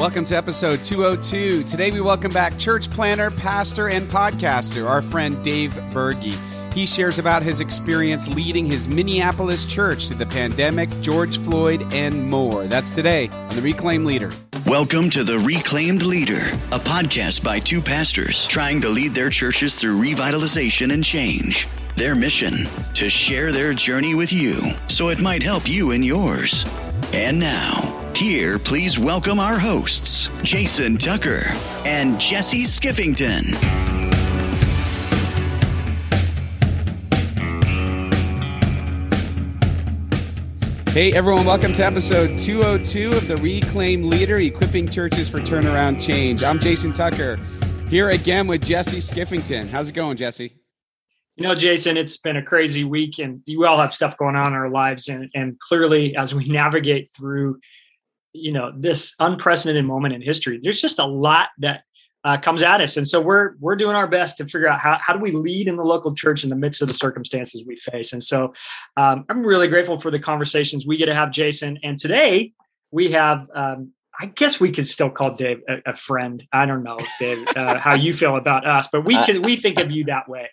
Welcome to episode 202. Today we welcome back church planter, pastor, and podcaster, our friend Dave Berge. He shares about his experience leading his Minneapolis church through the pandemic, George Floyd, and more. That's today on The Reclaimed Leader. Welcome to The Reclaimed Leader, a podcast by two pastors trying to lead their churches through revitalization and change. Their mission to share their journey with you so it might help you in yours. And now, here, please welcome our hosts, Jason Tucker and Jesse Skiffington. Hey everyone, welcome to episode 202 of the Reclaimed Leader, equipping churches for turnaround change. I'm Jason Tucker, here again with Jesse Skiffington. How's it going, Jesse? You know, Jason, it's been a crazy week, and we all have stuff going on in our lives. And, and clearly, as we navigate through you know this unprecedented moment in history there's just a lot that uh, comes at us and so we're we're doing our best to figure out how, how do we lead in the local church in the midst of the circumstances we face and so um, i'm really grateful for the conversations we get to have jason and today we have um, I guess we could still call Dave a, a friend. I don't know, Dave, uh, how you feel about us, but we can we think of you that way.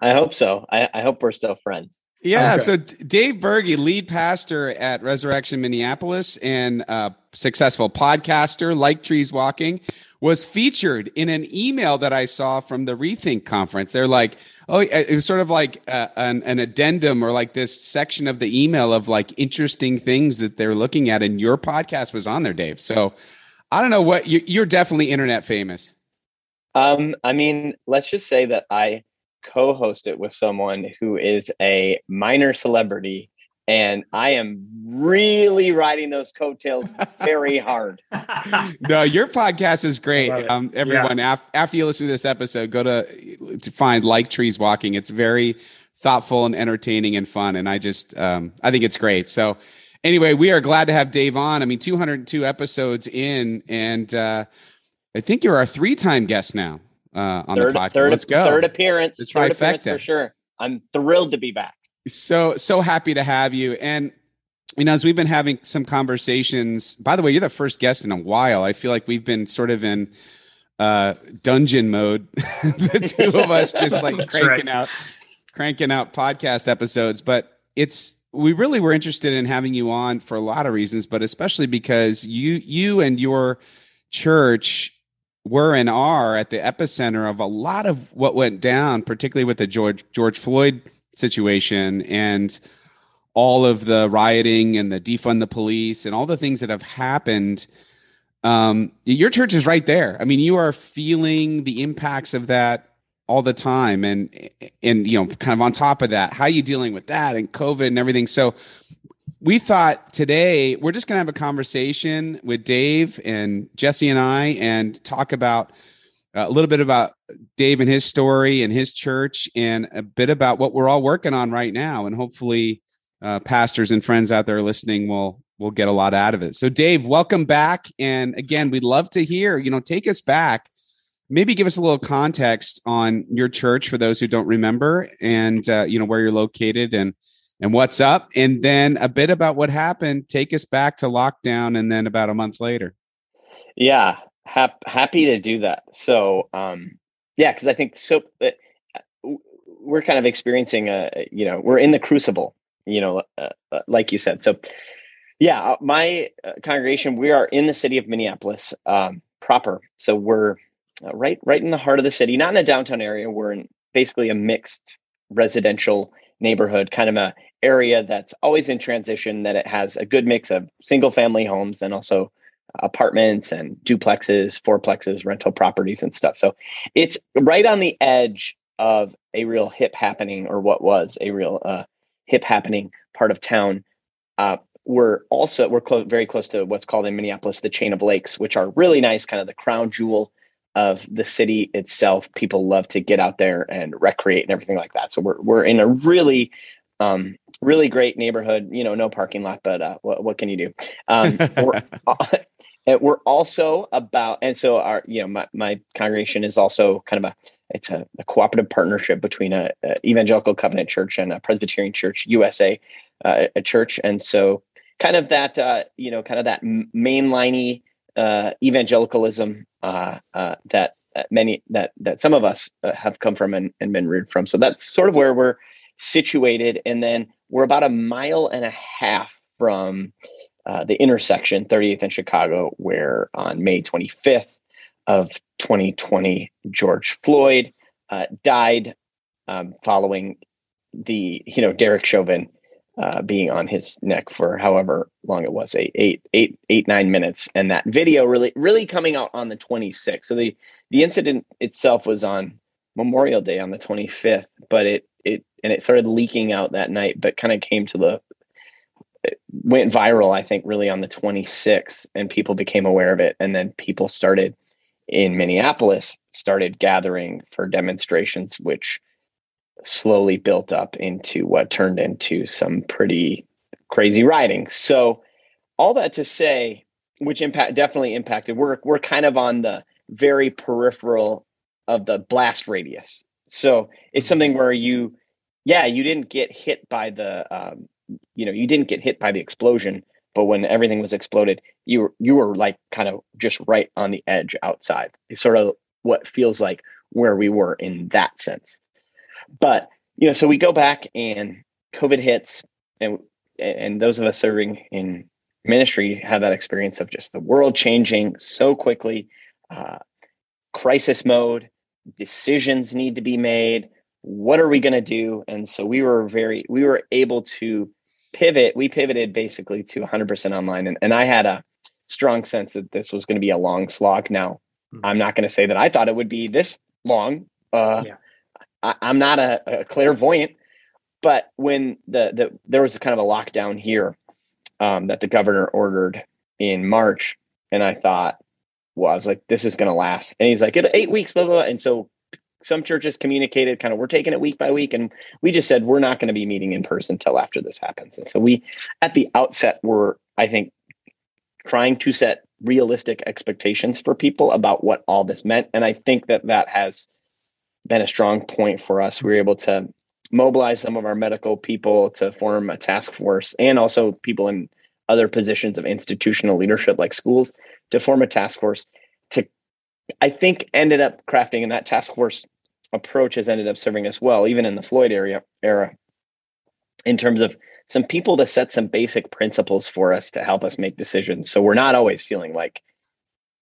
I hope so. I, I hope we're still friends. Yeah. Okay. So Dave Berge, lead pastor at Resurrection Minneapolis and a successful podcaster, like Trees Walking, was featured in an email that I saw from the Rethink conference. They're like, oh, it was sort of like uh, an, an, addendum or like this section of the email of like interesting things that they're looking at. And your podcast was on there, Dave. So I don't know what you're definitely internet famous. Um, I mean, let's just say that I co-host it with someone who is a minor celebrity and I am really riding those coattails very hard. no, your podcast is great. Um, everyone, yeah. af- after you listen to this episode, go to to find Like Trees Walking. It's very thoughtful and entertaining and fun, and I just um, I think it's great. So, anyway, we are glad to have Dave on. I mean, 202 episodes in, and uh, I think you're our three time guest now uh, on third, the podcast. Third, Let's go. Third appearance. The third appearance for sure. I'm thrilled to be back. So so happy to have you. And you know, as we've been having some conversations. By the way, you're the first guest in a while. I feel like we've been sort of in uh, dungeon mode. the two of us just like cranking right. out cranking out podcast episodes. But it's we really were interested in having you on for a lot of reasons, but especially because you you and your church were and are at the epicenter of a lot of what went down, particularly with the George George Floyd situation and all of the rioting and the defund the police and all the things that have happened. Um, your church is right there. I mean, you are feeling the impacts of that all the time, and and you know, kind of on top of that, how are you dealing with that and COVID and everything? So, we thought today we're just going to have a conversation with Dave and Jesse and I and talk about uh, a little bit about Dave and his story and his church and a bit about what we're all working on right now. And hopefully, uh, pastors and friends out there listening will will get a lot out of it. So, Dave, welcome back. And again, we'd love to hear. You know, take us back. Maybe give us a little context on your church for those who don't remember, and uh, you know where you're located and and what's up, and then a bit about what happened. Take us back to lockdown, and then about a month later. Yeah, hap- happy to do that. So, um, yeah, because I think so. Uh, we're kind of experiencing a, you know, we're in the crucible, you know, uh, uh, like you said. So, yeah, uh, my uh, congregation, we are in the city of Minneapolis um, proper. So we're right, right in the heart of the city, not in the downtown area. We're in basically a mixed residential neighborhood, kind of a area that's always in transition, that it has a good mix of single family homes and also apartments and duplexes, fourplexes, rental properties and stuff. So it's right on the edge of a real hip happening or what was a real uh, hip happening part of town. Uh, we're also we're close, very close to what's called in Minneapolis the chain of lakes, which are really nice, kind of the crown jewel of the city itself. People love to get out there and recreate and everything like that. So we're we're in a really um, really great neighborhood. You know, no parking lot, but uh, what, what can you do? Um, we're, we're also about, and so our you know my my congregation is also kind of a it's a, a cooperative partnership between a, a, evangelical covenant church and a Presbyterian church USA, uh, a church, and so kind of that uh, you know kind of that mainliney uh, evangelicalism uh, uh, that many that that some of us uh, have come from and, and been reared from. So that's sort of where we're situated, and then we're about a mile and a half from uh, the intersection 38th and Chicago, where on May 25th of 2020, George Floyd uh, died um, following the you know Derek Chauvin uh, being on his neck for however long it was eight, eight, eight, eight, nine minutes. And that video really really coming out on the 26th so the the incident itself was on memorial day on the 25th but it it and it started leaking out that night but kind of came to the went viral i think really on the 26th and people became aware of it and then people started in minneapolis started gathering for demonstrations which slowly built up into what turned into some pretty crazy writing. So all that to say, which impact definitely impacted. We're we're kind of on the very peripheral of the blast radius. So it's something where you, yeah, you didn't get hit by the, um, you know, you didn't get hit by the explosion, but when everything was exploded, you were you were like kind of just right on the edge outside. It's sort of what feels like where we were in that sense. But you know, so we go back and COVID hits, and and those of us serving in ministry have that experience of just the world changing so quickly, uh, crisis mode, decisions need to be made. What are we going to do? And so we were very, we were able to pivot. We pivoted basically to 100% online, and, and I had a strong sense that this was going to be a long slog. Now, mm-hmm. I'm not going to say that I thought it would be this long. Uh, yeah. I, am not a, a, clairvoyant, but when the, the there was a kind of a lockdown here um, that the governor ordered in March, and I thought, well, I was like, this is going to last, and he's like, eight weeks, blah, blah blah, and so some churches communicated kind of we're taking it week by week and we just said we're not going to be meeting in person until after this happens and so we at the outset were i think trying to set realistic expectations for people about what all this meant and i think that that has been a strong point for us. We were able to mobilize some of our medical people to form a task force and also people in other positions of institutional leadership like schools to form a task force to I think ended up crafting in that task force approach has ended up serving us well, even in the Floyd area era, in terms of some people to set some basic principles for us to help us make decisions. So we're not always feeling like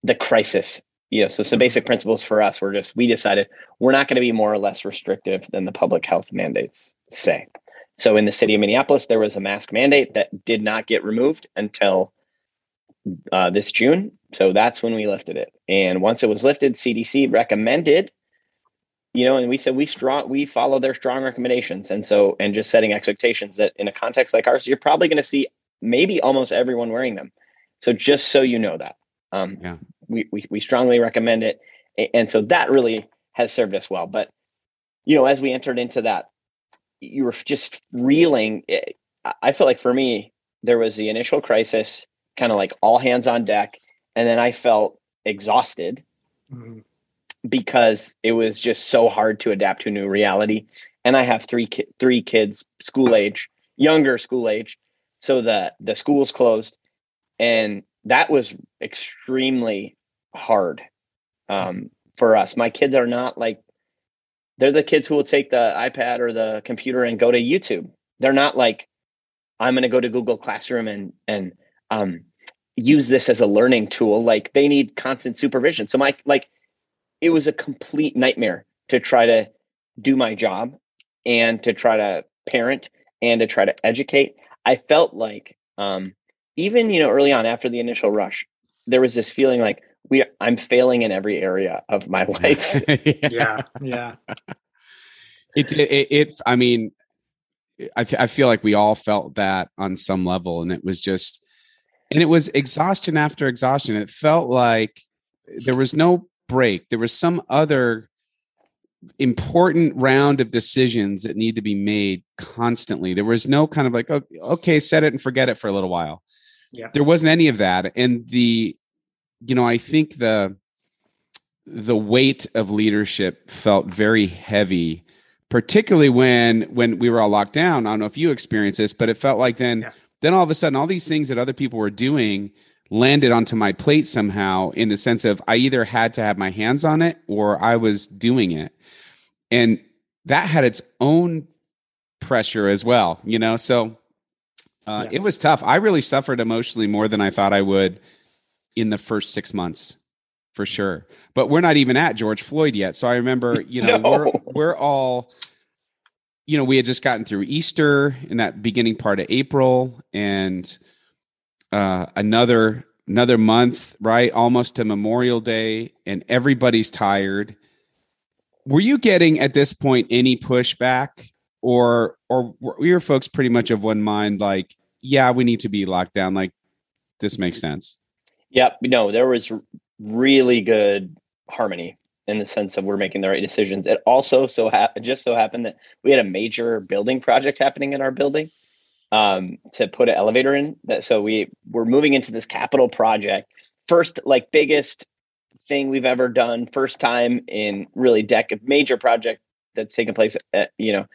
the crisis yeah so some basic principles for us were just we decided we're not going to be more or less restrictive than the public health mandates say. So in the city of minneapolis there was a mask mandate that did not get removed until uh, this june. So that's when we lifted it. And once it was lifted cdc recommended you know and we said we strong we follow their strong recommendations and so and just setting expectations that in a context like ours you're probably going to see maybe almost everyone wearing them so just so you know that um, yeah we, we, we strongly recommend it. And so that really has served us well. But, you know, as we entered into that, you were just reeling. I felt like for me, there was the initial crisis, kind of like all hands on deck. And then I felt exhausted mm-hmm. Because it was just so hard to adapt to a new reality. And I have three ki- three kids, school age, younger school age. So the the school's closed. And that was extremely hard um, for us. My kids are not like they're the kids who will take the iPad or the computer and go to YouTube. They're not like I'm going to go to Google Classroom and and um, use this as a learning tool. Like they need constant supervision. So my like it was a complete nightmare to try to do my job and to try to parent and to try to educate. I felt like um, even you know early on after the initial rush, there was this feeling like we I'm failing in every area of my life. yeah, yeah. It, it, it I mean, I I feel like we all felt that on some level, and it was just, and it was exhaustion after exhaustion. It felt like there was no break. There was some other important round of decisions that need to be made constantly. There was no kind of like, oh, okay, set it and forget it for a little while. Yeah. There wasn't any of that. And the you know, I think the the weight of leadership felt very heavy, particularly when when we were all locked down. I don't know if you experienced this, but it felt like then yeah. then all of a sudden all these things that other people were doing landed onto my plate somehow in the sense of I either had to have my hands on it or I was doing it. And that had its own pressure as well, you know? So uh, yeah. it was tough. I really suffered emotionally more than I thought I would in the first six months for sure. But we're not even at George Floyd yet. So I remember, you know, no. we're, we're all, you know, we had just gotten through Easter in that beginning part of April and uh, another another month, right? Almost to Memorial Day, and everybody's tired. Were you getting at this point any pushback, or or were your folks pretty much of one mind? Like, yeah, we need to be locked down. Like, this makes sense. Yep. No, there was really good harmony in the sense of we're making the right decisions. It also so ha- just so happened that we had a major building project happening in our building um, to put an elevator in. That so we we're moving into this capital project, first like biggest thing we've ever done, first time in really deck major project that's taken place at, you know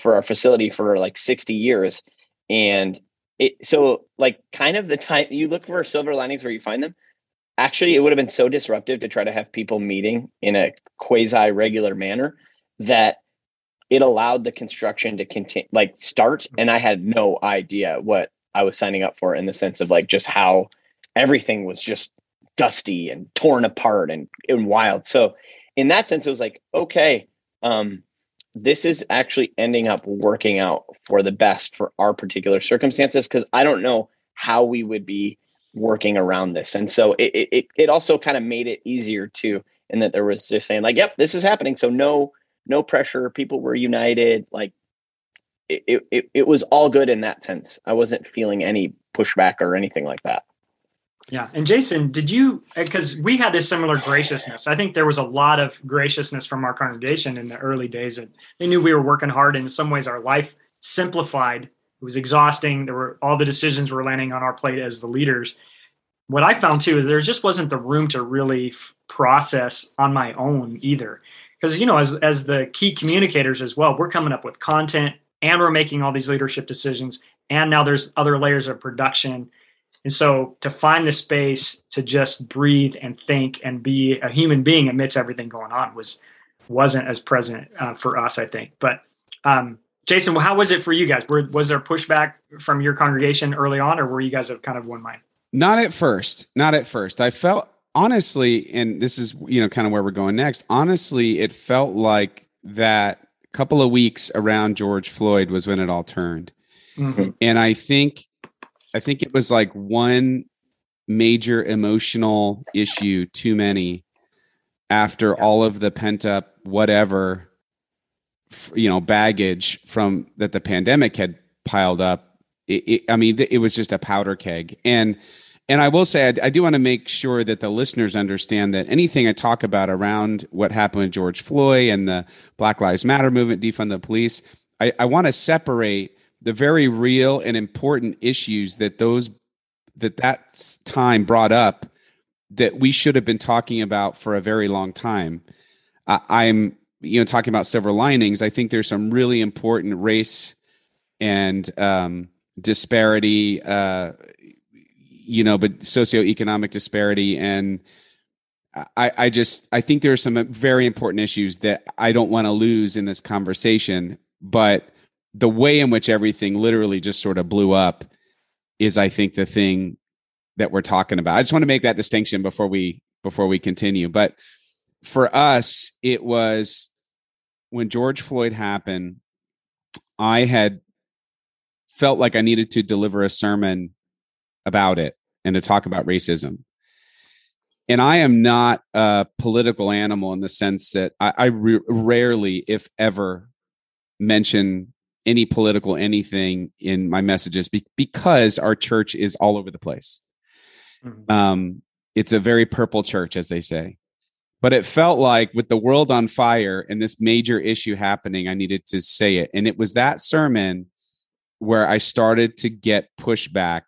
for our facility for like 60 years and it so like kind of the time you look for silver linings where you find them actually it would have been so disruptive to try to have people meeting in a quasi regular manner that it allowed the construction to continue like start and i had no idea what i was signing up for in the sense of like just how everything was just dusty and torn apart and, and wild. So in that sense it was like okay um, this is actually ending up working out for the best for our particular circumstances because i don't know how we would be working around this. And so it it, it also kind of made it easier too in that there was just saying like yep this is happening. So no no pressure. People were united. Like it, it, it was all good in that sense. I wasn't feeling any pushback or anything like that. Yeah. And Jason, did you, eh, because we had this similar graciousness. I think there was a lot of graciousness from our congregation in the early days. And they knew we were working hard. And In some ways, our life simplified. It was exhausting. There were all the decisions were landing on our plate as the leaders. What I found too is there just wasn't the room to really process on my own either because you know as as the key communicators as well we're coming up with content and we're making all these leadership decisions and now there's other layers of production. And so to find the space to just breathe and think and be a human being amidst everything going on was wasn't as present uh, for us i think. But um, jason how was it for you guys? Were, was there pushback from your congregation early on or were you guys of kind of one mind? Not at first. Not at first. I felt honestly, and this is you know kind of where we're going next. Honestly, it felt like that couple of weeks around George Floyd was when it all turned, mm-hmm. and I think I think it was like one major emotional issue too many after all of the pent up whatever you know baggage from that the pandemic had piled up it, it, i mean it was just a powder keg and and I will say, I, I do want to make sure that the listeners understand that anything I talk about around what happened with George Floyd and the Black Lives Matter movement, defund the police, I, I want to separate the very real and important issues that those that that time brought up that we should have been talking about for a very long time. I, am you know talking about silver linings. I think there's some really important race and um, disparity uh, you know, but socioeconomic disparity and I, I just I think there are some very important issues that I don't want to lose in this conversation, but the way in which everything literally just sort of blew up is I think the thing that we're talking about. I just want to make that distinction before we before we continue. But for us, it was when George Floyd happened, I had felt like I needed to deliver a sermon about it and to talk about racism. And I am not a political animal in the sense that I, I re- rarely, if ever, mention any political anything in my messages be- because our church is all over the place. Mm-hmm. Um, it's a very purple church, as they say. But it felt like with the world on fire and this major issue happening, I needed to say it. And it was that sermon where I started to get pushback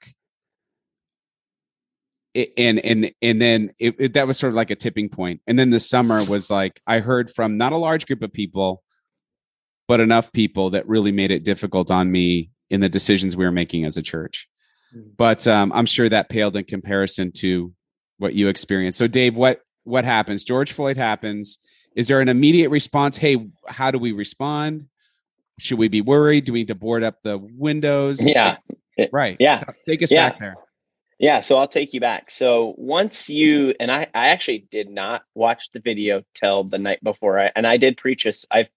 and and and then it, it, that was sort of like a tipping point. point and then the summer was like i heard from not a large group of people but enough people that really made it difficult on me in the decisions we were making as a church mm. but um, I'm sure that paled in comparison to what you experienced. So, Dave, what what happens? George Floyd happens. Is there an immediate response? Hey, how do we respond? Should we be worried? Do we need to board up the windows? Yeah. Right. Yeah. Take us yeah. back there. Yeah, so I'll take you back. So once you and I, I actually did not watch the video till the night before, I, and I did preach this. I,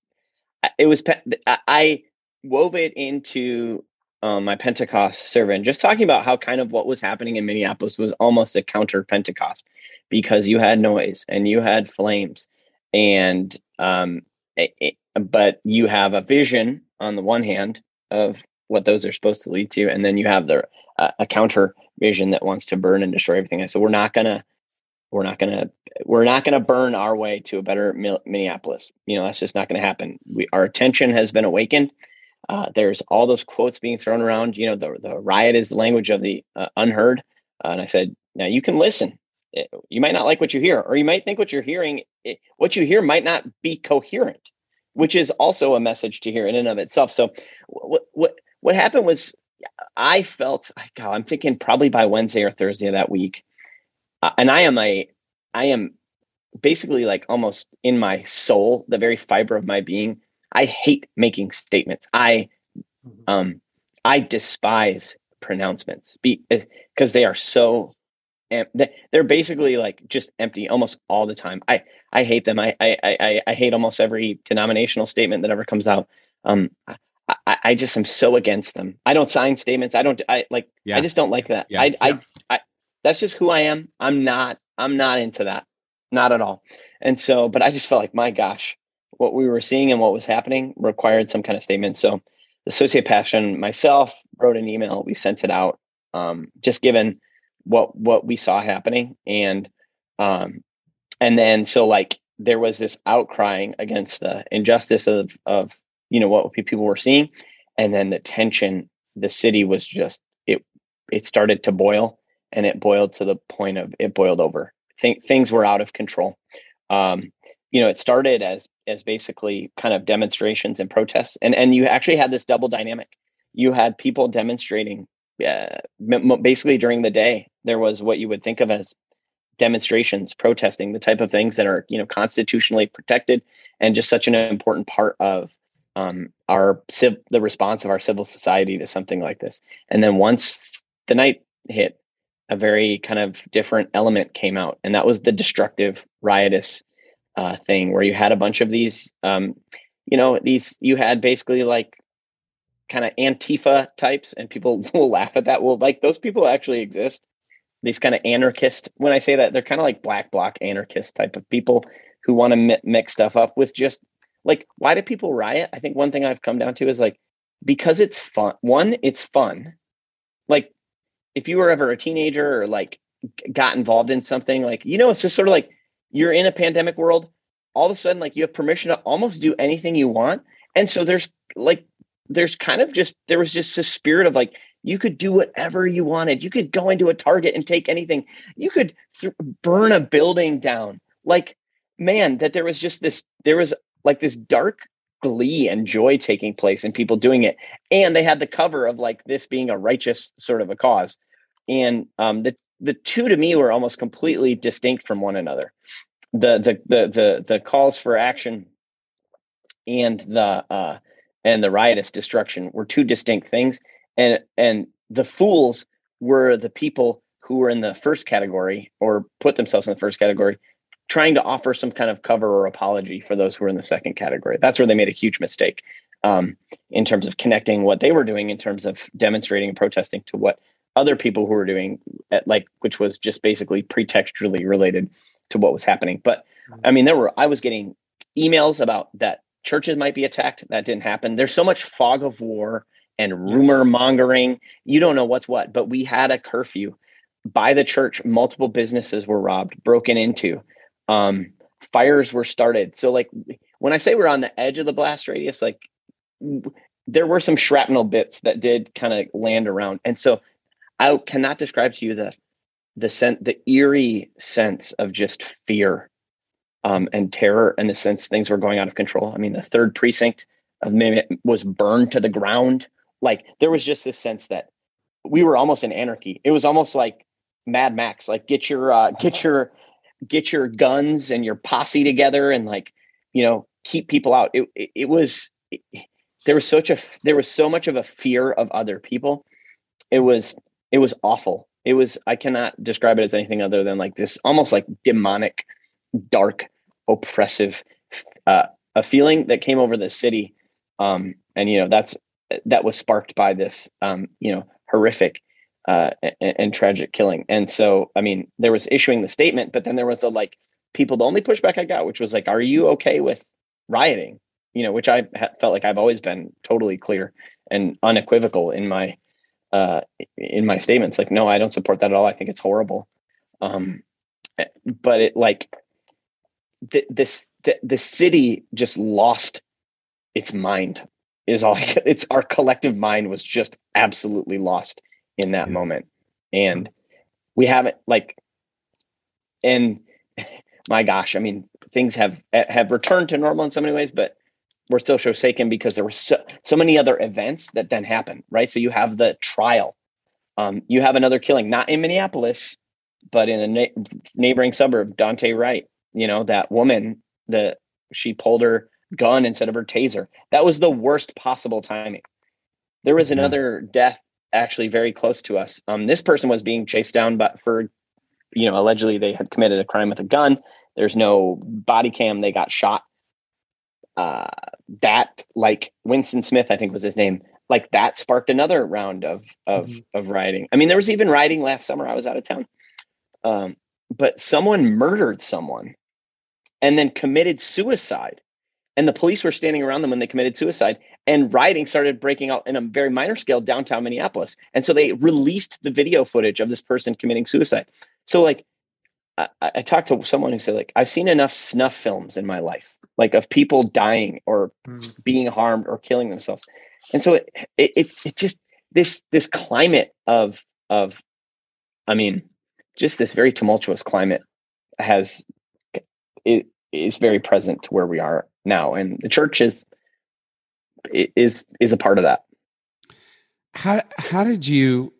it was I wove it into um, my Pentecost sermon, just talking about how kind of what was happening in Minneapolis was almost a counter Pentecost because you had noise and you had flames, and um, it, it, but you have a vision on the one hand of what those are supposed to lead to, and then you have the a counter vision that wants to burn and destroy everything. I said, we're not gonna, we're not gonna, we're not gonna burn our way to a better Minneapolis. You know, that's just not gonna happen. We, our attention has been awakened. Uh, there's all those quotes being thrown around. You know, the the riot is the language of the uh, unheard. Uh, and I said, now you can listen. It, you might not like what you hear, or you might think what you're hearing, it, what you hear might not be coherent, which is also a message to hear in and of itself. So, what what what happened was I felt, God, I'm thinking probably by Wednesday or Thursday of that week, uh, and I am a, I am basically like almost in my soul, the very fiber of my being. I hate making statements. I, mm-hmm. um, I despise pronouncements because eh, they are so they're basically like just empty almost all the time. I I hate them. I I I, I hate almost every denominational statement that ever comes out. Um, I, I just am so against them. I don't sign statements. I don't. I like. Yeah. I just don't like that. Yeah. I, yeah. I, I, that's just who I am. I'm not. I'm not into that. Not at all. And so, but I just felt like, my gosh, what we were seeing and what was happening required some kind of statement. So, the associate passion myself wrote an email. We sent it out. Um, just given what what we saw happening, and um, and then so like there was this outcrying against the injustice of of you know what people were seeing. And then the tension the city was just it it started to boil and it boiled to the point of it boiled over. Th- things were out of control. Um, you know it started as as basically kind of demonstrations and protests. And and you actually had this double dynamic. You had people demonstrating uh, basically during the day there was what you would think of as demonstrations protesting the type of things that are you know constitutionally protected and just such an important part of um, our civ- the response of our civil society to something like this. And then once the night hit, a very kind of different element came out, and that was the destructive, riotous uh, thing, where you had a bunch of these, um, you know, these you had basically like kind of Antifa types, and people will laugh at that. Well, like those people actually exist. These kind of anarchist. When I say that, they're kind of like black bloc anarchist type of people who want to mi- mix stuff up with just like why do people riot? I think one thing i've come down to is like because it's fun one it's fun. Like if you were ever a teenager or like got involved in something like you know it's just sort of like you're in a pandemic world all of a sudden like you have permission to almost do anything you want. And so there's like there's kind of just there was just a spirit of like you could do whatever you wanted. You could go into a target and take anything. You could th- burn a building down. Like man that there was just this there was like this dark glee and joy taking place and people doing it and they had the cover of like this being a righteous sort of a cause. And um, the the two to me were almost completely distinct from one another. The the the the, the calls for action and the uh, and the riotous destruction were two distinct things and and the fools were the people who were in the first category or put themselves in the first category trying to offer some kind of cover or apology for those who are in the second category. That's where they made a huge mistake um, in terms of connecting what they were doing in terms of demonstrating and protesting to what other people who were doing, at, like which was just basically pretextually related to what was happening. But I mean, there were I was getting emails about that churches might be attacked. That didn't happen. There's so much fog of war and rumor mongering. You don't know what's what. But we had a curfew by the church. Multiple businesses were robbed, broken into um, fires were started. So like when I say we're on the edge of the blast radius, like there were some shrapnel bits that did kind of land around. And so I cannot describe to you the the sense the eerie sense of just fear um, and terror and the sense things were going out of control. I mean, the third precinct of Minute was burned to the ground. Like there was just this sense that we were almost in anarchy. It was almost like Mad Max. Like get your uh, get your get your guns and your posse together and like you know keep people out. It it, it was it, there was such a there was so much of a fear of other people. It was it was awful. It was I cannot describe it as anything other than like this almost like demonic, dark, oppressive uh, a feeling that came over the city. Um, and you know that's that was sparked by this um, you know horrific uh, and, and, tragic killing. And so, I mean, there was issuing the statement, but then there was the like people. The only pushback I got, which was like, "Are you okay with rioting?" You know, which I ha- felt like I've always been totally clear and unequivocal in my uh, in my statements. Like, no, I don't support that at all. I think it's horrible. Um, eh, but it like the, this the, the city just lost its mind is all it's our collective mind was just absolutely lost in that yeah. moment and we haven't like and my gosh i mean things have have returned to normal in so many ways but we're still forsaken because there were so, so many other events that then happened, right so you have the trial um, you have another killing not in minneapolis but in a na- neighboring suburb Daunte wright you know that woman that she pulled her gun instead of her taser. That was the worst possible timing. There was another death actually very close to us. Um, this person was being chased down, but for you know, allegedly they had committed a crime with a gun. There's no body cam. They got shot. Uh, that like Winston Smith, I think was his name. Like that sparked another round of of mm-hmm. of rioting. I mean, there was even rioting last summer. I was out of town. Um, but someone murdered someone and then committed suicide and the police were standing around them when they committed suicide and rioting started breaking out in a very minor scale downtown minneapolis. And so they released the video footage of this person committing suicide. So like I, I talked to someone who said like i've seen enough snuff films in my life like of people dying or mm. being harmed or killing themselves. And so it, it it it just this this climate of of i mean just this very tumultuous climate has it is very present to where we are now, and the church is is is a part of that. How how did you?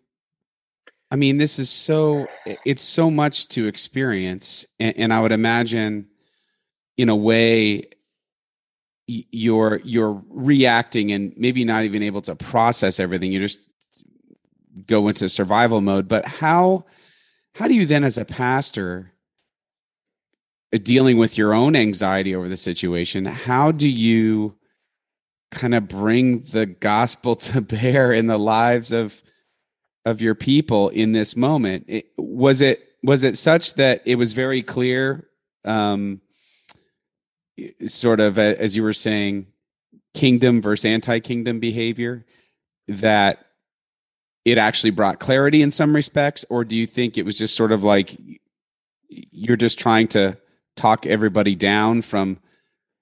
I mean, this is so it's so much to experience, and, and I would imagine, in a way, you're you're reacting and maybe not even able to process everything. You just go into survival mode. But how how do you then, as a pastor? dealing with your own anxiety over the situation, how do you kind of bring the gospel to bear in the lives of of your people in this moment? It, was it was it such that it was very clear, um, sort of as you were saying, kingdom versus anti-kingdom behavior that it actually brought clarity in some respects or do you think it was just sort of like you're just trying to talk everybody down from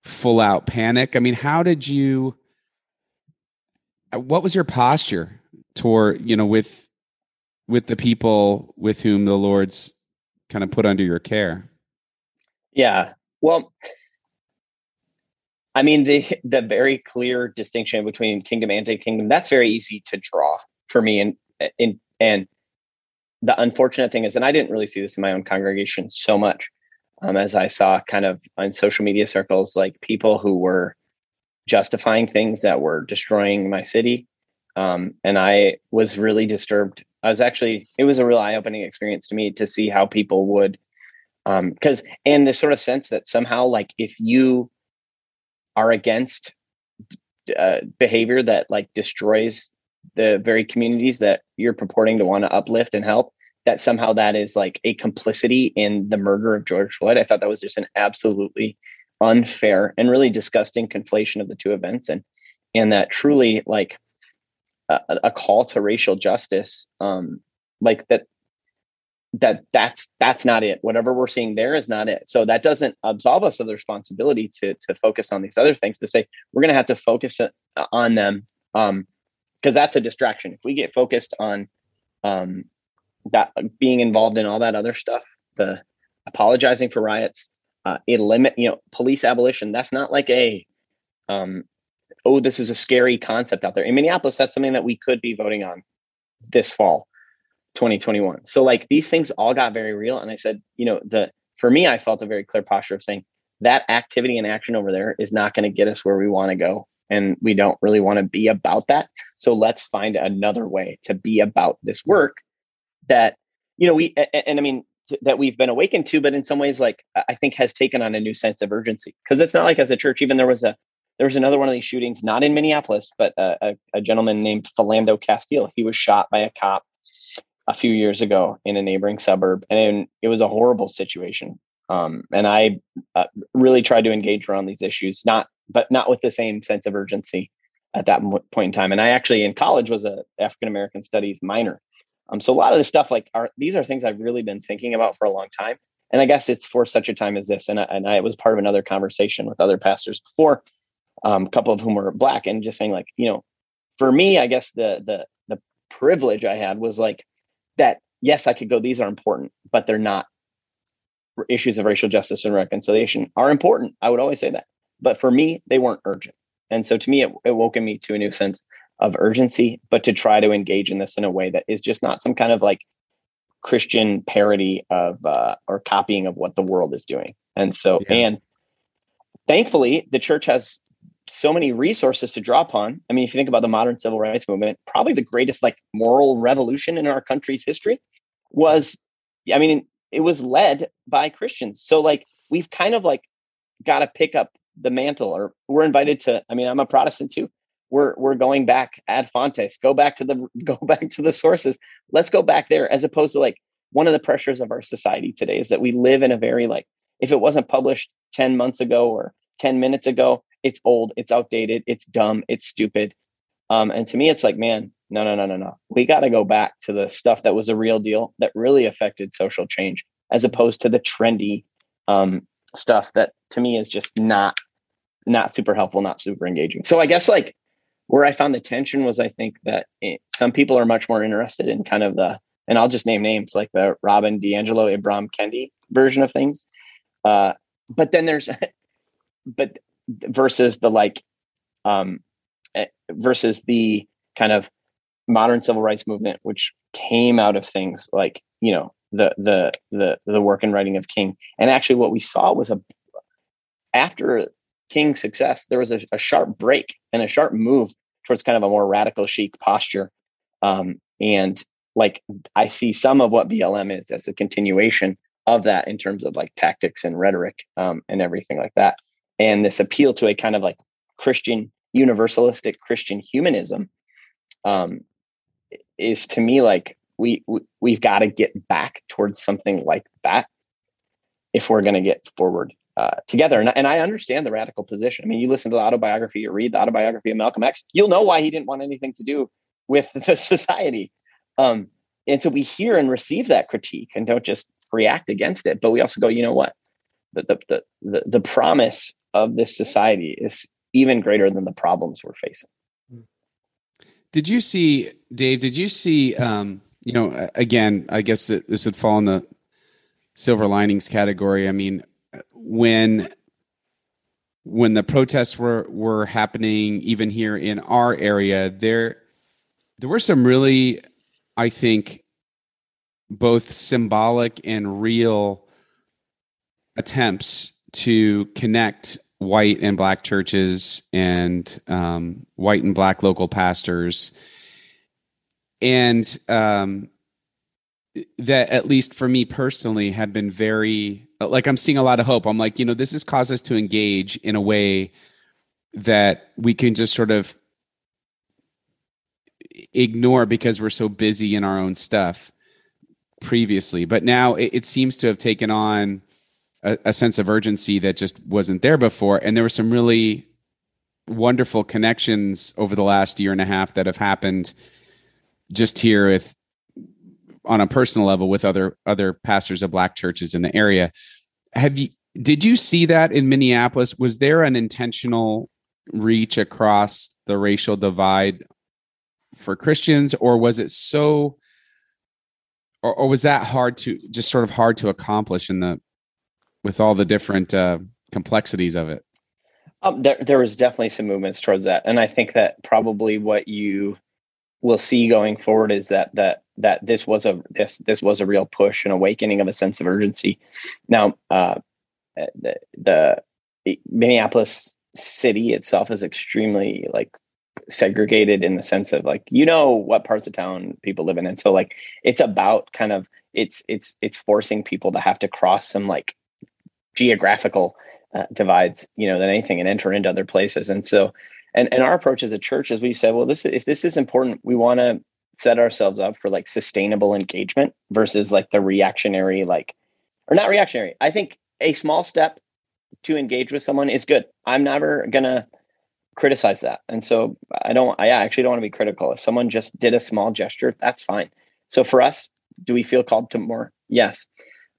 full out panic? I mean, how did you uh, what was your posture toward, you know, with with the people with whom the Lord's kind of put under your care? Yeah. Well, I mean the the very clear distinction between kingdom and anti-kingdom, that's very easy to draw for me and and and the unfortunate thing is and I didn't really see this in my own congregation so much um, as I saw kind of on social media circles, like people who were justifying things that were destroying my city. Um, and I was really disturbed. I was actually, it was a real eye opening experience to me to see how people would, because, um, and this sort of sense that somehow, like, if you are against uh, behavior that like destroys the very communities that you're purporting to want to uplift and help, that somehow that is like a complicity in the murder of George Floyd. I thought that was just an absolutely unfair and really disgusting conflation of the two events, and and that truly like a, a call to racial justice, um, like that that that's that's not it whatever we're seeing there is not it so that doesn't absolve us of the responsibility to to focus on these other things to say we're going to have to focus on them um because that's a distraction if we get focused on um that being involved in all that other stuff, the apologizing for riots, uh, it limit, you know, police abolition. That's not like a, um, oh, this is a scary concept out there in Minneapolis. That's something that we could be voting on this fall 2021 so like these things all got very real and i said you know the for me i felt a very clear posture of saying that activity and action over there is not going to get us where we want to go and we don't really want to be about that so let's find another way to be about this work that you know we and, and i mean that we've been awakened to but in some ways like i think has taken on a new sense of urgency. Because it's not like as a church even there was a there was another one of these shootings not in minneapolis but a, a, a gentleman named philando castile. He was shot by a cop a few years ago in a neighboring suburb and it was a horrible situation. Um, and i uh, really tried to engage around these issues not but not with the same sense of urgency at that point in time. And i actually in college was a african american studies minor um, so a lot of the stuff like are these are things I've really been thinking about for a long time. And I guess it's for such a time as this. And I, and I was part of another conversation with other pastors before, um, a couple of whom were black, and just saying like, you know, for me, I guess the the the privilege I had was like that. Yes, I could go. These are important, but they're not issues of racial justice and reconciliation are important. I would always say that, but for me, they weren't urgent. And so to me, it, it woke me to a new sense of urgency, but to try to engage in this in a way that is just not some kind of like Christian parody of uh, or copying of what the world is doing. And so, yeah. and thankfully, the church has so many resources to draw upon. I mean, if you think about the modern civil rights movement, probably the greatest like moral revolution in our country's history was, I mean, it was led by Christians. So, like, we've kind of like got to pick up the mantle, or we're invited to. I mean, I'm a Protestant too we're we're going back ad fontes go back to the go back to the sources. Let's go back there as opposed to like one of the pressures of our society today is that we live in a very like if it wasn't published 10 months ago or 10 minutes ago it's old it's outdated it's dumb it's stupid. Um, and to me it's like man no no no no no. We got to go back to the stuff that was a real deal that really affected social change as opposed to the trendy um, stuff that to me is just not not super helpful not super engaging. So i guess like where I found the tension was I think that it, some people are much more interested in kind of the, and I'll just name names like the Robin DiAngelo, Ibram Kendi version of things. Uh, but then there's, but versus the like, um, eh, versus the kind of modern civil rights movement, which came out of things like, you know, the, the, the, the work and writing of King. And actually what we saw was a, after King's success, there was a, a, sharp break and a sharp move towards kind of a more radical chic posture. Um, and like I see some of what BLM is as a continuation of that in terms of like tactics and rhetoric um, and everything like that. And this appeal to a kind of like Christian universalistic Christian humanism um, is to me like we, we we've got to get back towards something like that if we're going to get forward uh, together. And, and I understand the radical position. I mean, you listen to the autobiography, you read the autobiography of Malcolm X, you'll know why he didn't want anything to do with the society. Um, and so we hear and receive that critique and don't just react against it, but we also go, you know what? The, the, the, the, the promise of this society is even greater than the problems we're facing. Did you see, Dave, did you see, um, you know, again, I guess this would fall in the silver linings category. I mean, when when the protests were were happening even here in our area there there were some really i think both symbolic and real attempts to connect white and black churches and um, white and black local pastors. And um, that at least for me personally have been very like I'm seeing a lot of hope. I'm like, you know, this has caused us to engage in a way that we can just sort of ignore because we're so busy in our own stuff previously. But now it, it seems to have taken on a, a sense of urgency that just wasn't there before. And there were some really wonderful connections over the last year and a half that have happened just here with on a personal level with other other pastors of black churches in the area. Have you did you see that in Minneapolis? Was there an intentional reach across the racial divide for Christians, or was it so, or, or was that hard to just sort of hard to accomplish in the with all the different uh, complexities of it? Um, there, there was definitely some movements towards that, and I think that probably what you we'll see going forward is that that that this was a this this was a real push and awakening of a sense of urgency. Now, uh, the, the Minneapolis city itself is extremely like segregated in the sense of like you know what parts of town people live in and so like it's about kind of it's it's it's forcing people to have to cross some like geographical uh, divides you know than anything and enter into other places and so and and our approach as a church is we said well this if this is important we want to set ourselves up for like sustainable engagement versus like the reactionary like or not reactionary. I think a small step to engage with someone is good. I'm never gonna criticize that. And so i don't i actually don't want to be critical. If someone just did a small gesture that's fine. So for us do we feel called to more? Yes.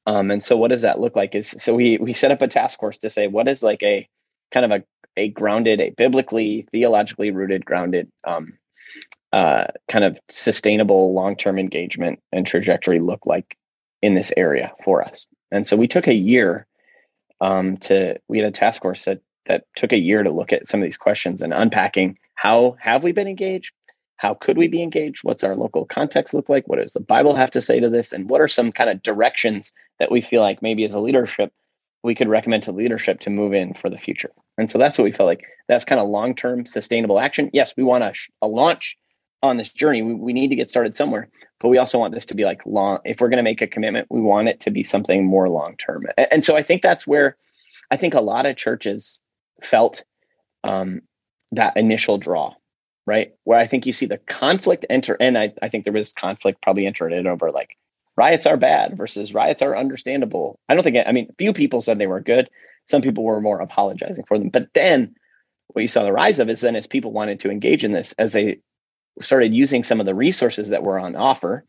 Um, and so what does that look like is so we we set up a task force to say what is like a kind of a a grounded, a biblically, theologically rooted, grounded, um, uh, kind of sustainable long term engagement and trajectory look like in this area for us. And so we took a year um, to, we had a task force that, that took a year to look at some of these questions and unpacking how have we been engaged? How could we be engaged? What's our local context look like? What does the Bible have to say to this? And what are some kind of directions that we feel like maybe as a leadership we could recommend to leadership to move in for the future. And so that's what we felt like. That's kind of long term sustainable action. Yes, we want a, a launch on this journey. We, we need to get started somewhere, but we also want this to be like long. If we're going to make a commitment, we want it to be something more long term. And, and, so I think that's where I think a lot of churches felt um, that initial draw, right? Where I think you see the conflict enter, and I, I think there was conflict probably entered in over like riots are bad versus riots are understandable. I don't think, I mean, few people said they were good. Some people were more apologizing for them. But then what you saw the rise of is then as people wanted to engage in this, as they started using some of the resources that were on offer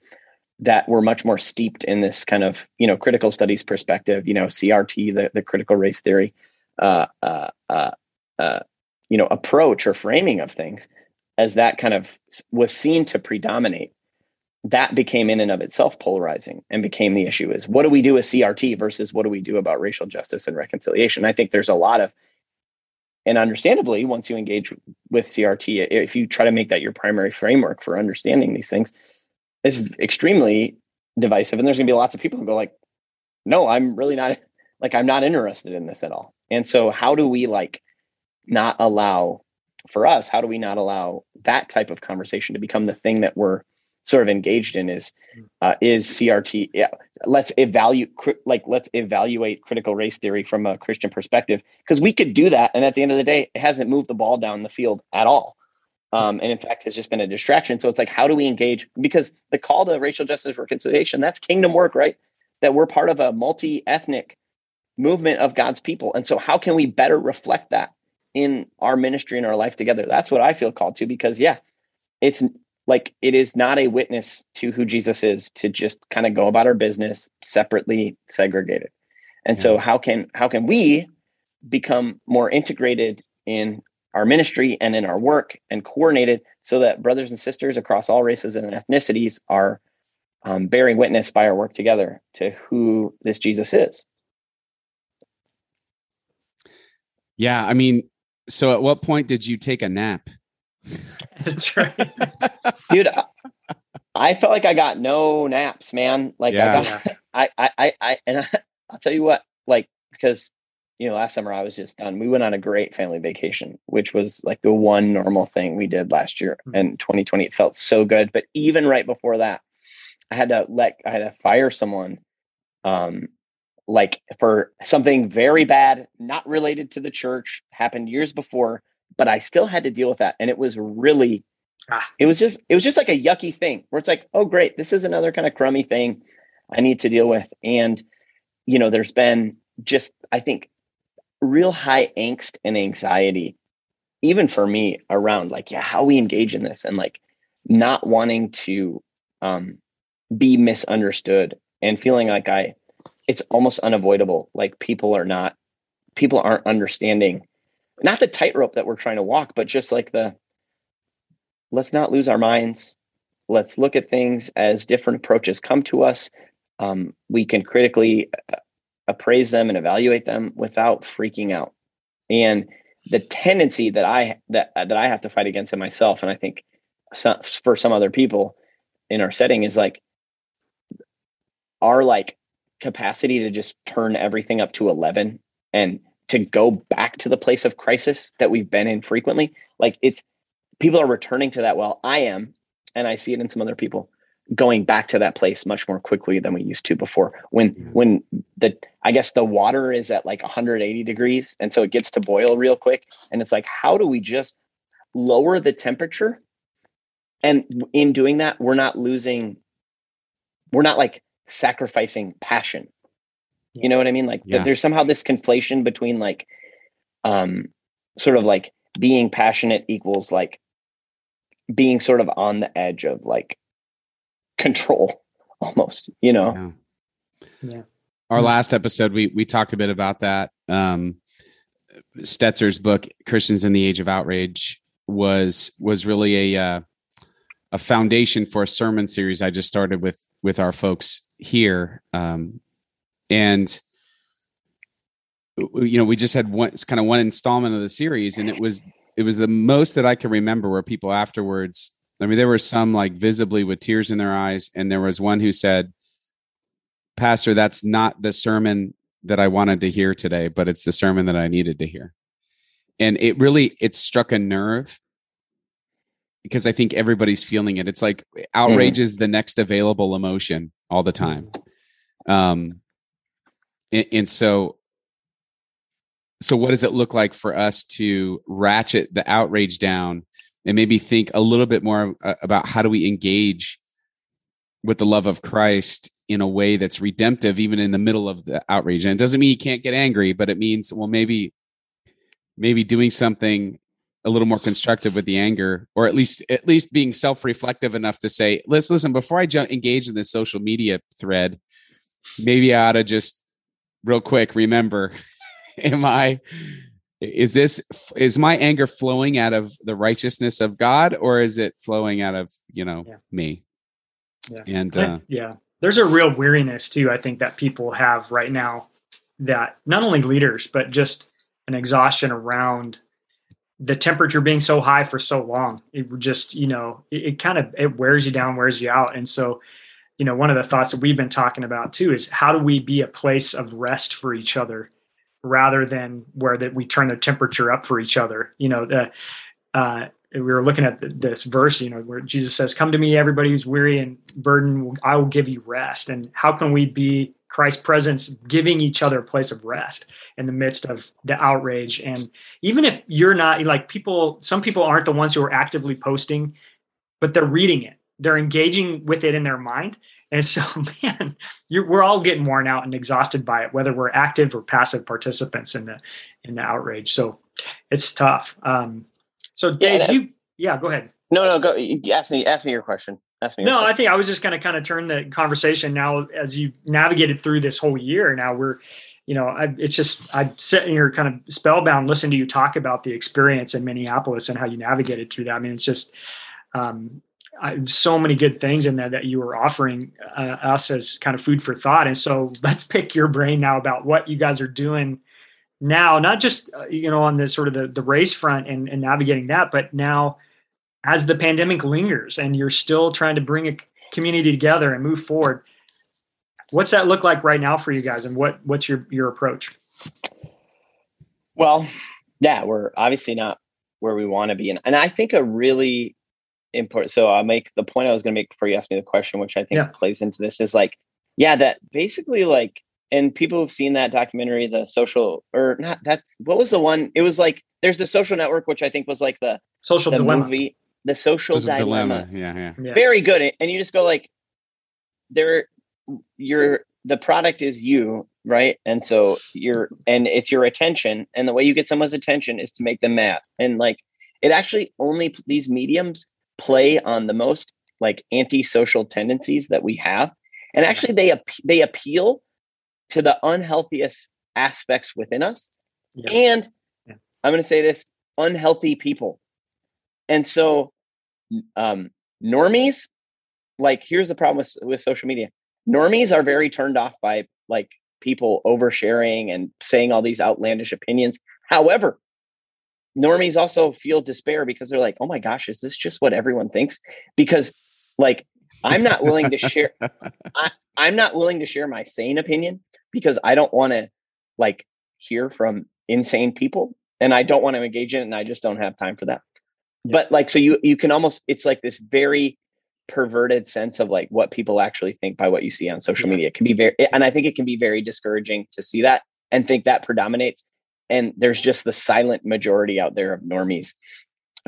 that were much more steeped in this kind of, you know, critical studies perspective, you know, CRT, the, the critical race theory, uh, uh, uh, uh, you know, approach or framing of things as that kind of was seen to predominate that became in and of itself polarizing and became the issue is what do we do with CRT versus what do we do about racial justice and reconciliation? I think there's a lot of, and understandably, once you engage with CRT, if you try to make that your primary framework for understanding these things, it's extremely divisive. And there's going to be lots of people who go like, no, I'm really not like, I'm not interested in this at all. And so how do we like not allow for us, how do we not allow that type of conversation to become the thing that we're sort of engaged in is hmm. uh, is CRT. Yeah, let's evaluate like let's evaluate critical race theory from a Christian perspective because we could do that, and at the end of the day, it hasn't moved the ball down the field at all. Um, and in fact, has just been a distraction. So it's like, how do we engage? Because the call to racial justice reconciliation, that's kingdom work, right? That we're part of a multi ethnic movement of God's people. And so, how can we better reflect that in our ministry and our life together? That's what I feel called to because, yeah, it's like it is not a witness to who Jesus is to just kind of go about our business separately segregated. And so how can how can we become more integrated in our ministry and in our work and coordinated so that brothers and sisters across all races and ethnicities are um, bearing witness by our work together to who this Jesus is. Yeah, I mean, so at what point did you take a nap? That's right. Dude, I felt like I got no naps, man. Like yeah. I got I, I I I and I, I'll tell you what, like because you know, last summer I was just done. We went on a great family vacation, which was like the one normal thing we did last year. Mm-hmm. And 2020 it felt so good. But even right before that, I had to let I had to fire someone um like for something very bad, not related to the church, happened years before but I still had to deal with that. And it was really, ah. it was just, it was just like a yucky thing where it's like, oh, great, this is another kind of crummy thing I need to deal with. And, you know, there's been just, I think, real high angst and anxiety, even for me around like, yeah, how we engage in this and like not wanting to um, be misunderstood and feeling like I, it's almost unavoidable. Like people are not, people aren't understanding not the tightrope that we're trying to walk, but just like the let's not lose our minds. Let's look at things as different approaches come to us. Um, we can critically uh, appraise them and evaluate them without freaking out. And the tendency that I that that I have to fight against in myself, and I think some, for some other people in our setting is like our like capacity to just turn everything up to 11 and to go back to the place of crisis that we've been in frequently like it's people are returning to that well. I am and i see it in some other people going back to that place much more quickly than we used to before. When mm-hmm. when the i guess the water is at like 180 degrees and so it gets to boil real quick and it's like how do we just lower the temperature? And in doing that we're not losing we're not like sacrificing passion you know what i mean like yeah. there's somehow this conflation between like um sort of like being passionate equals like being sort of on the edge of like control almost you know yeah. yeah. our last episode we we talked a bit about that um stetzer's book christians in the age of outrage was was really a uh, a foundation for a sermon series i just started with with our folks here um and you know we just had one it's kind of one installment of the series and it was it was the most that i can remember where people afterwards I mean, there were some like visibly with tears in their eyes, and there was one who said, Pastor, that's not the sermon that I wanted to hear today, but it's the sermon that I needed to hear. And it really it struck a nerve because I think everybody's feeling it. It's like outrage mm. is the next available emotion all the time. Um and, and so so what does it look like for us to ratchet the outrage down and maybe think a little bit more uh, about how do we engage with the love of Christ in a way that's redemptive, even in the middle of the outrage. And it doesn't mean you can't get angry, but it means, well, maybe, maybe doing something a little more constructive with the anger, or at least, at least being self-reflective enough to say, let's listen, before I jump, engage in this social media thread, maybe I ought to just real quick, remember, am I, is this is my anger flowing out of the righteousness of god or is it flowing out of you know yeah. me yeah. and uh, yeah there's a real weariness too i think that people have right now that not only leaders but just an exhaustion around the temperature being so high for so long it just you know it, it kind of it wears you down wears you out and so you know one of the thoughts that we've been talking about too is how do we be a place of rest for each other rather than where that we turn the temperature up for each other. You know, the, uh, we were looking at this verse, you know, where Jesus says, "Come to me, everybody who's weary and burdened; I will give you rest." And how can we be Christ's presence, giving each other a place of rest in the midst of the outrage? And even if you're not like people, some people aren't the ones who are actively posting, but they're reading it, they're engaging with it in their mind, and so, man, we're all getting worn out and exhausted by it, whether we're active or passive participants in the in the outrage. So it's tough. Um, so, Dave, yeah, you yeah, go ahead. No, no, go. Ask me. Ask me your question. Ask me. No, question. I think I was just going to kind of turn the conversation now as you navigated through this whole year. Now we're, you know, I, it's just I'm sitting here kind of spellbound listening to you talk about the experience in Minneapolis and how you navigated through that. I mean, it's just um, I, so many good things in there that you were offering uh, us as kind of food for thought. And so let's pick your brain now about what you guys are doing now, not just uh, you know on the sort of the, the race front and, and navigating that, but now as the pandemic lingers and you're still trying to bring a community together and move forward. What's that look like right now for you guys, and what what's your your approach? Well, yeah, we're obviously not where we want to be, and and I think a really important. So I'll make the point I was going to make before you ask me the question, which I think yeah. plays into this is like, yeah, that basically like, and people have seen that documentary, the social or not that, what was the one? It was like, there's the social network, which I think was like the social the dilemma. Movie, the social dilemma. dilemma. Yeah, yeah, yeah. Very good. And you just go like, there, you're, the product is you, right? And so you're, and it's your attention. And the way you get someone's attention is to make them mad. And like, it actually only these mediums play on the most like antisocial tendencies that we have. And actually they they appeal to the unhealthiest aspects within us. Yeah. and yeah. i'm going to say this unhealthy people. And so um normies like here's the problem with, with social media. Normies are very turned off by like people oversharing and saying all these outlandish opinions. However normies also feel despair because they're like, oh my gosh, is this just what everyone thinks? Because like I'm not willing to share I, I'm not willing to share my sane opinion because I don't want to like hear from insane people and I don't want to engage in it and I just don't have time for that. Yeah. But like so you you can almost it's like this very perverted sense of like what people actually think by what you see on social yeah. media. It can be very and I think it can be very discouraging to see that and think that predominates and there's just the silent majority out there of normies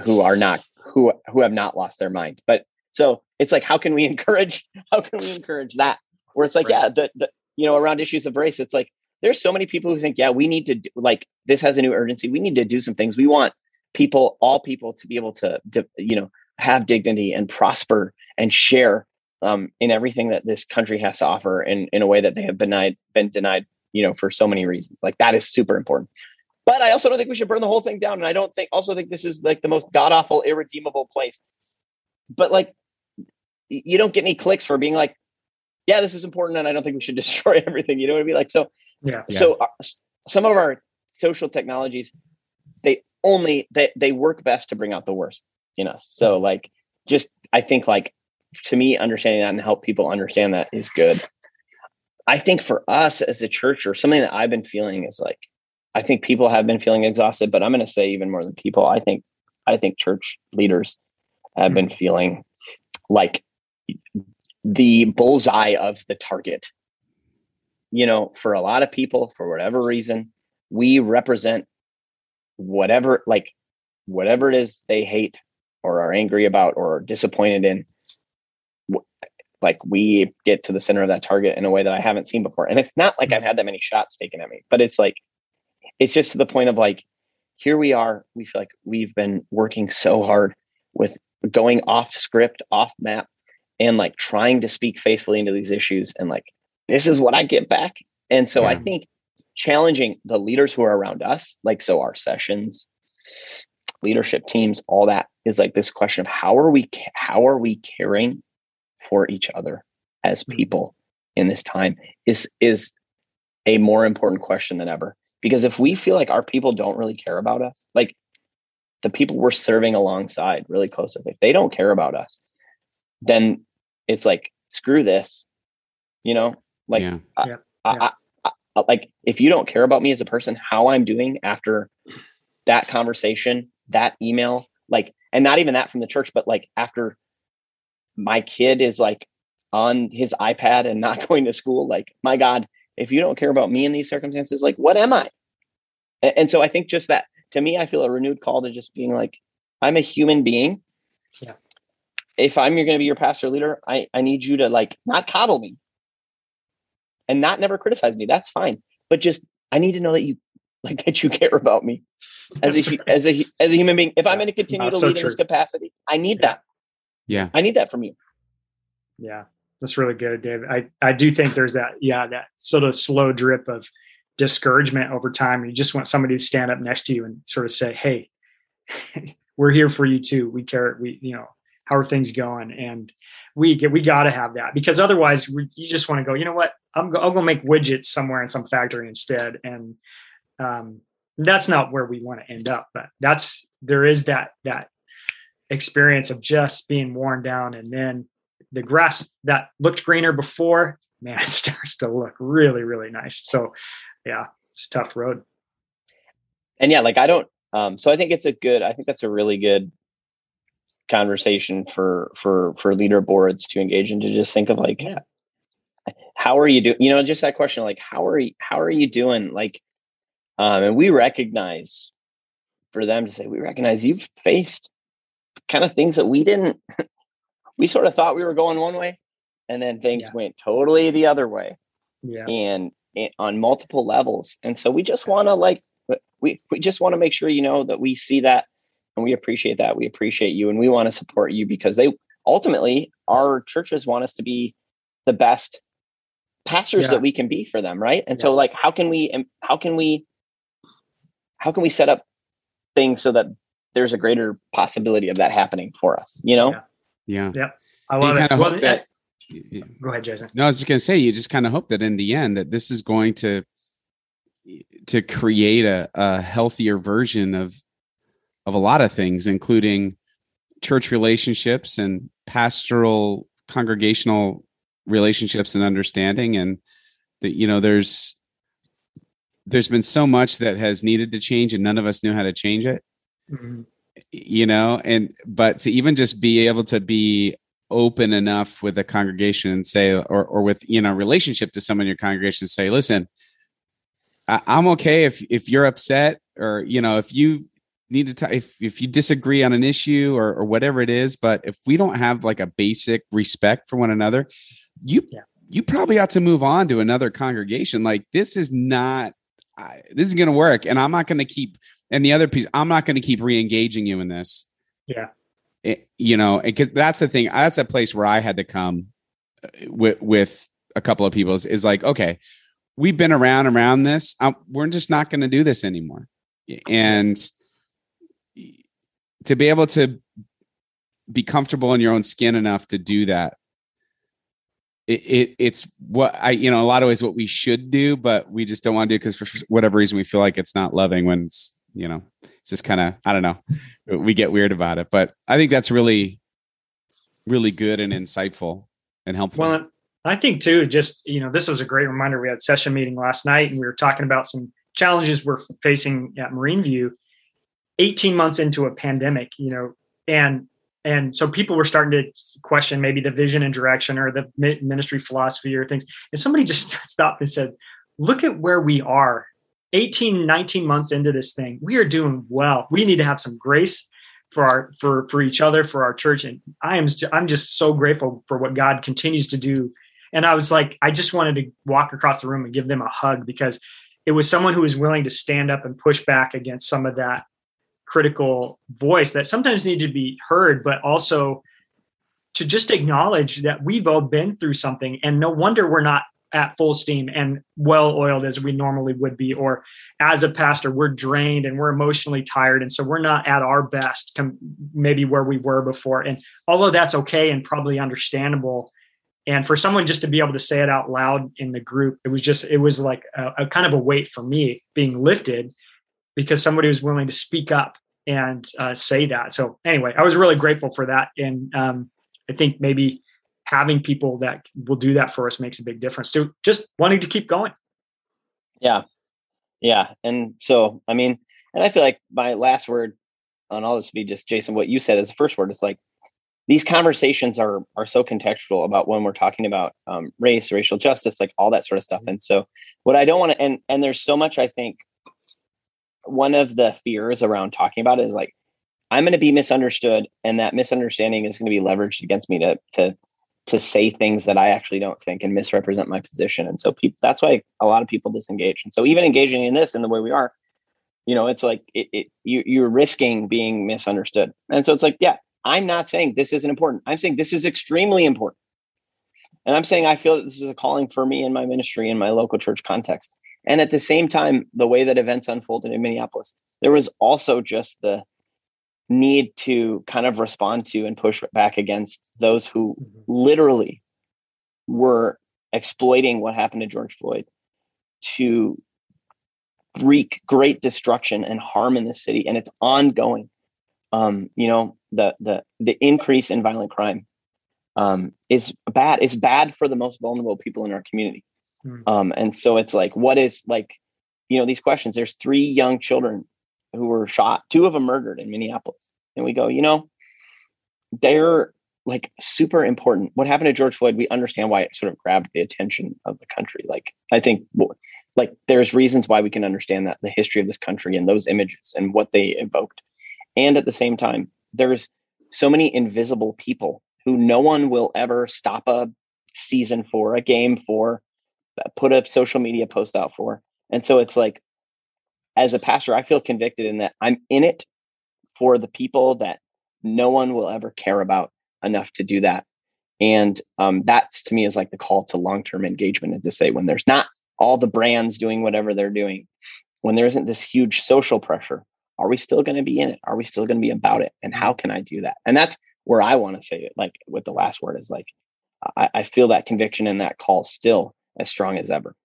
who are not who who have not lost their mind. But so it's like how can we encourage how can we encourage that? Where it's like right. yeah the, the you know around issues of race it's like there's so many people who think yeah we need to do, like this has a new urgency. We need to do some things. We want people all people to be able to, to you know have dignity and prosper and share um, in everything that this country has to offer in, in a way that they have been denied been denied you know for so many reasons. Like that is super important but I also don't think we should burn the whole thing down. And I don't think also think this is like the most god awful, irredeemable place. But like, you don't get any clicks for being like, yeah, this is important, and I don't think we should destroy everything. You know what I mean? Like, so yeah. So uh, some of our social technologies, they only they they work best to bring out the worst in us. So like, just I think like to me, understanding that and help people understand that is good. I think for us as a church, or something that I've been feeling is like I think people have been feeling exhausted, but I'm going to say even more than people. I think I think church leaders have mm-hmm. been feeling like the bullseye of the target. You know, for a lot of people, for whatever reason, we represent whatever like whatever it is they hate or are angry about or are disappointed in like we get to the center of that target in a way that I haven't seen before. And it's not like I've mm-hmm. had that many shots taken at me, but it's like it's just to the point of like, here we are. We feel like we've been working so hard with going off script, off map, and like trying to speak faithfully into these issues. And like, this is what I get back. And so yeah. I think challenging the leaders who are around us, like, so our sessions, leadership teams, all that is like this question of how are we, how are we caring for each other as mm-hmm. people in this time is, is a more important question than ever. Because if we feel like our people don't really care about us, like the people we're serving alongside really close, if they don't care about us, then it's like, screw this, you know, like, yeah. I, yeah. I, I, like if you don't care about me as a person, how I'm doing after that conversation, that email, like, and not even that from the church, but like after my kid is like on his iPad and not going to school, like, my God, if you don't care about me in these circumstances, like what am I? And, and so I think just that to me, I feel a renewed call to just being like, I'm a human being. Yeah. If I'm going to be your pastor leader, I, I need you to like not coddle me and not never criticize me. That's fine. But just, I need to know that you like that you care about me as a, right. as a, as a human being. If I'm going to continue to so lead true. in this capacity, I need yeah. that. Yeah. I need that from you. Yeah. That's really good, Dave. I, I do think there's that, yeah, that sort of slow drip of discouragement over time. You just want somebody to stand up next to you and sort of say, Hey, we're here for you too. We care. We, you know, how are things going? And we get, we got to have that because otherwise we, you just want to go, you know what, I'm go, I'll go make widgets somewhere in some factory instead. And, um, that's not where we want to end up, but that's, there is that, that experience of just being worn down and then the grass that looked greener before, man, it starts to look really, really nice. So, yeah, it's tough road. And yeah, like I don't. Um, so I think it's a good. I think that's a really good conversation for for for leader boards to engage in to just think of like, yeah, how are you doing? You know, just that question, like, how are you? How are you doing? Like, um, and we recognize for them to say, we recognize you've faced kind of things that we didn't we sort of thought we were going one way and then things yeah. went totally the other way. Yeah. And, and on multiple levels. And so we just want to like we we just want to make sure you know that we see that and we appreciate that. We appreciate you and we want to support you because they ultimately our churches want us to be the best pastors yeah. that we can be for them, right? And yeah. so like how can we how can we how can we set up things so that there's a greater possibility of that happening for us, you know? Yeah. Yeah. I love it. Well, that, go ahead, Jason. No, I was just going to say, you just kind of hope that in the end that this is going to, to create a, a healthier version of, of a lot of things, including church relationships and pastoral congregational relationships and understanding and that you know there's there's been so much that has needed to change and none of us knew how to change it mm-hmm. You know and but to even just be able to be open enough with a congregation and say or or with you know relationship to someone in your congregation say listen I, am okay if if you're upset or you know if you need to t- if if you disagree on an issue or or whatever it is but if we don't have like a basic respect for one another you yeah. you probably ought to move on to another congregation like this is not I, this is going to work and i'm not going to keep and the other piece i'm not going to keep re-engaging you in this. Yeah. It, you know because that's the thing that's a place where i had to come uh, with with a couple of people is, is like okay we've been around around this I'm, we're just not going to do this anymore. And to be able to be comfortable in your own skin enough to do that it, it, it's what I you know a lot of ways what we should do, but we just don't want to do because for whatever reason we feel like it's not loving when it's you know it's just kind of I don't know we get weird about it. But I think that's really really good and insightful and helpful. Well, I think too, just you know, this was a great reminder. We had session meeting last night, and we were talking about some challenges we're facing at Marine View. 18 months into a pandemic, you know, and and so people were starting to question maybe the vision and direction or the ministry philosophy or things. And somebody just stopped and said look at where we are. 18 19 months into this thing we are doing well. We need to have some grace for our for for each other for our church. And i am i'm just so grateful for what god continues to do. And i was like i just wanted to walk across the room and give them a hug because it was someone who was willing to stand up and push back against some of that critical voice that sometimes need to be heard, but also to just acknowledge that we've all been through something and no wonder we're not at full steam and well oiled as we normally would be or as a pastor we're drained and we're emotionally tired and so we're not at our best maybe where we were before and although that's okay and probably understandable and for someone just to be able to say it out loud in the group it was just it was like a, a kind of a weight for me being lifted because somebody was willing to speak up and uh, say that. So anyway, I was really grateful for that, and um, I think maybe having people that will do that for us makes a big difference too. Just wanting to keep going. Yeah, yeah, and so I mean, and I feel like my last word on all this would be just Jason. What you said as the first word is like these conversations are are so contextual about when we're talking about um, race, racial justice, like all that sort of stuff. And so, what I don't want to and and there's so much I think one of the fears around talking about it is like I'm going to be misunderstood, and that misunderstanding is going to be leveraged against me to to to say things that I actually don't think and misrepresent my position. And so people, that's why a lot of people disengage. And so even engaging in this in the way we are, you know, it's like it, it you you're risking being misunderstood. And so it's like, yeah, I'm not saying this isn't important. I'm saying this is extremely important. And I'm saying I feel that this is a calling for me in my ministry in my local church context. And at the same time, the way that events unfolded in Minneapolis, there was also just the need to kind of respond to and push back against those who mm-hmm. literally were exploiting what happened to George Floyd to wreak great destruction and harm in the city. And it's ongoing. Um, you know the the the increase in violent crime um, is bad. It's bad for the most vulnerable people in our community Mm. Um, and so it's like, what is like, you know, these questions. There's three young children who were shot, two of them murdered in Minneapolis. And we go, you know, they're like super important. What happened to George Floyd? We understand why it sort of grabbed the attention of the country. Like, I think, like, there's reasons why we can understand that the history of this country and those images and what they evoked. And at the same time, there's so many invisible people who no one will ever stop a season for, a game for, put a social media post out for. And so it's like, as a pastor, I feel convicted in that I'm in it for the people that no one will ever care about enough to do that. And um, that's to me is like the call to long term engagement and to say when there's not all the brands doing whatever they're doing, when there isn't this huge social pressure, are we still going to be in it? Are we still going to be about it? And how can I do that? And that's where I want to say it. Like with the last word is like, I, I feel that conviction and that call still as strong as ever.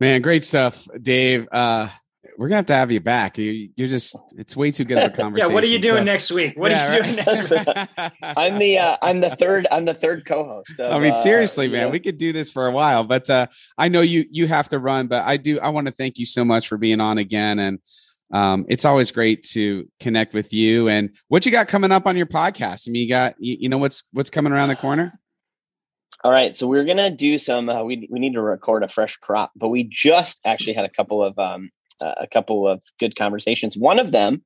Man, great stuff, Dave. Uh, we're gonna have to have you back. You, are just it's way too good of a conversation. yeah, what are you doing so, next week? What yeah, are you right? doing next week? I'm the uh, I'm the third I'm the third co-host. Of, I mean, seriously, uh, man, we could do this for a while, but uh, I know you you have to run, but I do I want to thank you so much for being on again, and um, it's always great to connect with you. And what you got coming up on your podcast? I mean, you got you, you know what's what's coming around the corner. All right, so we're gonna do some. Uh, we we need to record a fresh crop, but we just actually had a couple of um, uh, a couple of good conversations. One of them,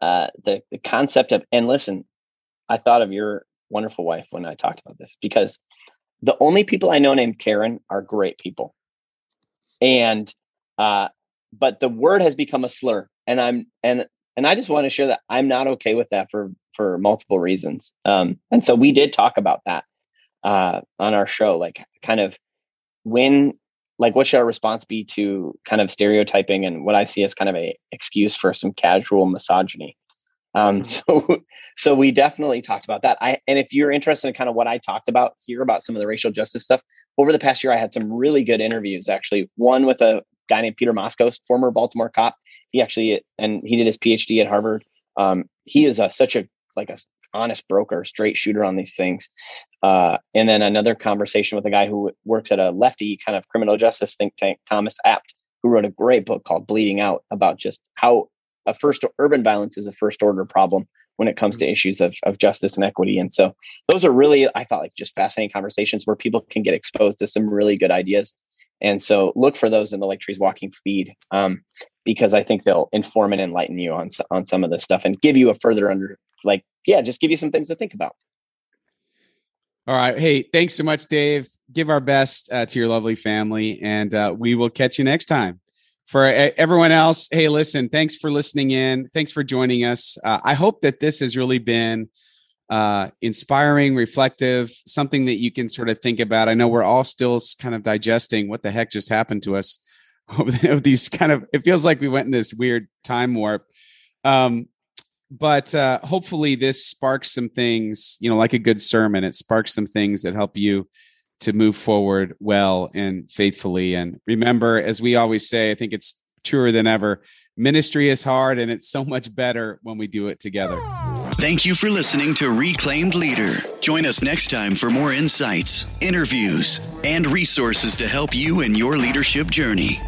uh, the the concept of and listen, I thought of your wonderful wife when I talked about this because the only people I know named Karen are great people, and uh, but the word has become a slur, and I'm and and I just want to share that I'm not okay with that for for multiple reasons. Um, and so we did talk about that uh, on our show, like kind of when, like, what should our response be to kind of stereotyping and what I see as kind of a excuse for some casual misogyny. Um, mm-hmm. so, so we definitely talked about that. I, and if you're interested in kind of what I talked about here about some of the racial justice stuff over the past year, I had some really good interviews. Actually, one with a guy named Peter Moskos, former Baltimore cop. He actually and he did his PhD at Harvard. Um, he is a, such a like a honest broker, straight shooter on these things. Uh, and then another conversation with a guy who works at a lefty kind of criminal justice think tank, Thomas Abt, who wrote a great book called Bleeding Out about just how a first urban violence is a first order problem when it comes to mm-hmm. issues of, of justice and equity. And so those are really, I thought like just fascinating conversations where people can get exposed to some really good ideas. And so look for those in the Lake Trees Walking feed um, because I think they'll inform and enlighten you on, on some of this stuff and give you a further under like yeah, just give you some things to think about. All right. Hey, thanks so much, Dave. Give our best uh, to your lovely family, and uh, we will catch you next time. For uh, everyone else, hey, listen, thanks for listening in. Thanks for joining us. Uh, I hope that this has really been uh, inspiring, reflective, something that you can sort of think about. I know we're all still kind of digesting what the heck just happened to us. Of these kind of, it feels like we went in this weird time warp. Um, but uh, hopefully this sparks some things you know like a good sermon it sparks some things that help you to move forward well and faithfully. And remember as we always say i think it's truer than ever ministry is hard and it's so much better when we do it together. Thank you for listening to reclaimed leader. Join us next time for more insights interviews and resources to help you in your leadership journey